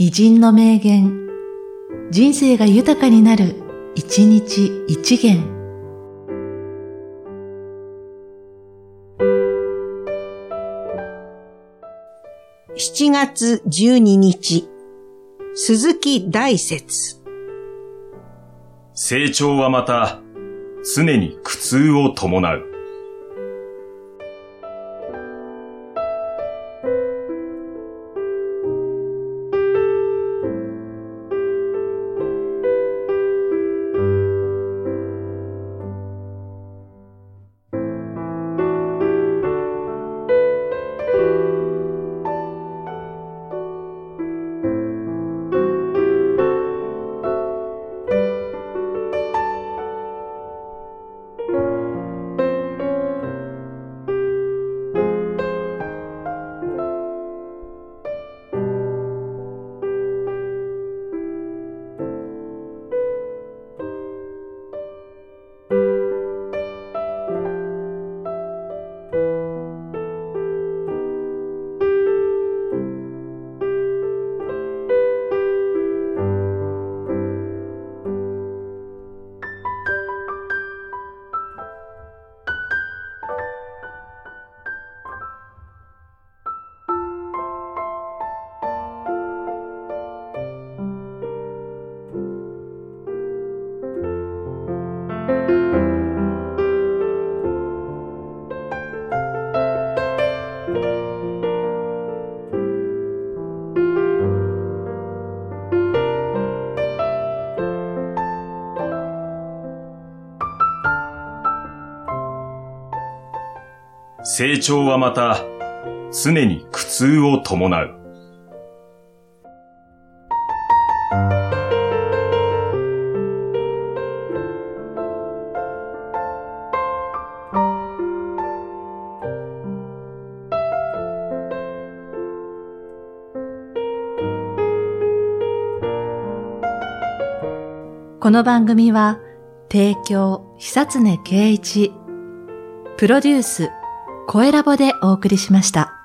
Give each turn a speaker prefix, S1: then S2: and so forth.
S1: 偉人の名言、人生が豊かになる、一日一元。
S2: 7月12日、鈴木大説。
S3: 成長はまた、常に苦痛を伴う。成長はまた、常に苦痛を伴う。
S1: この番組は、提供、久常圭一、プロデュース、声ラボでお送りしました。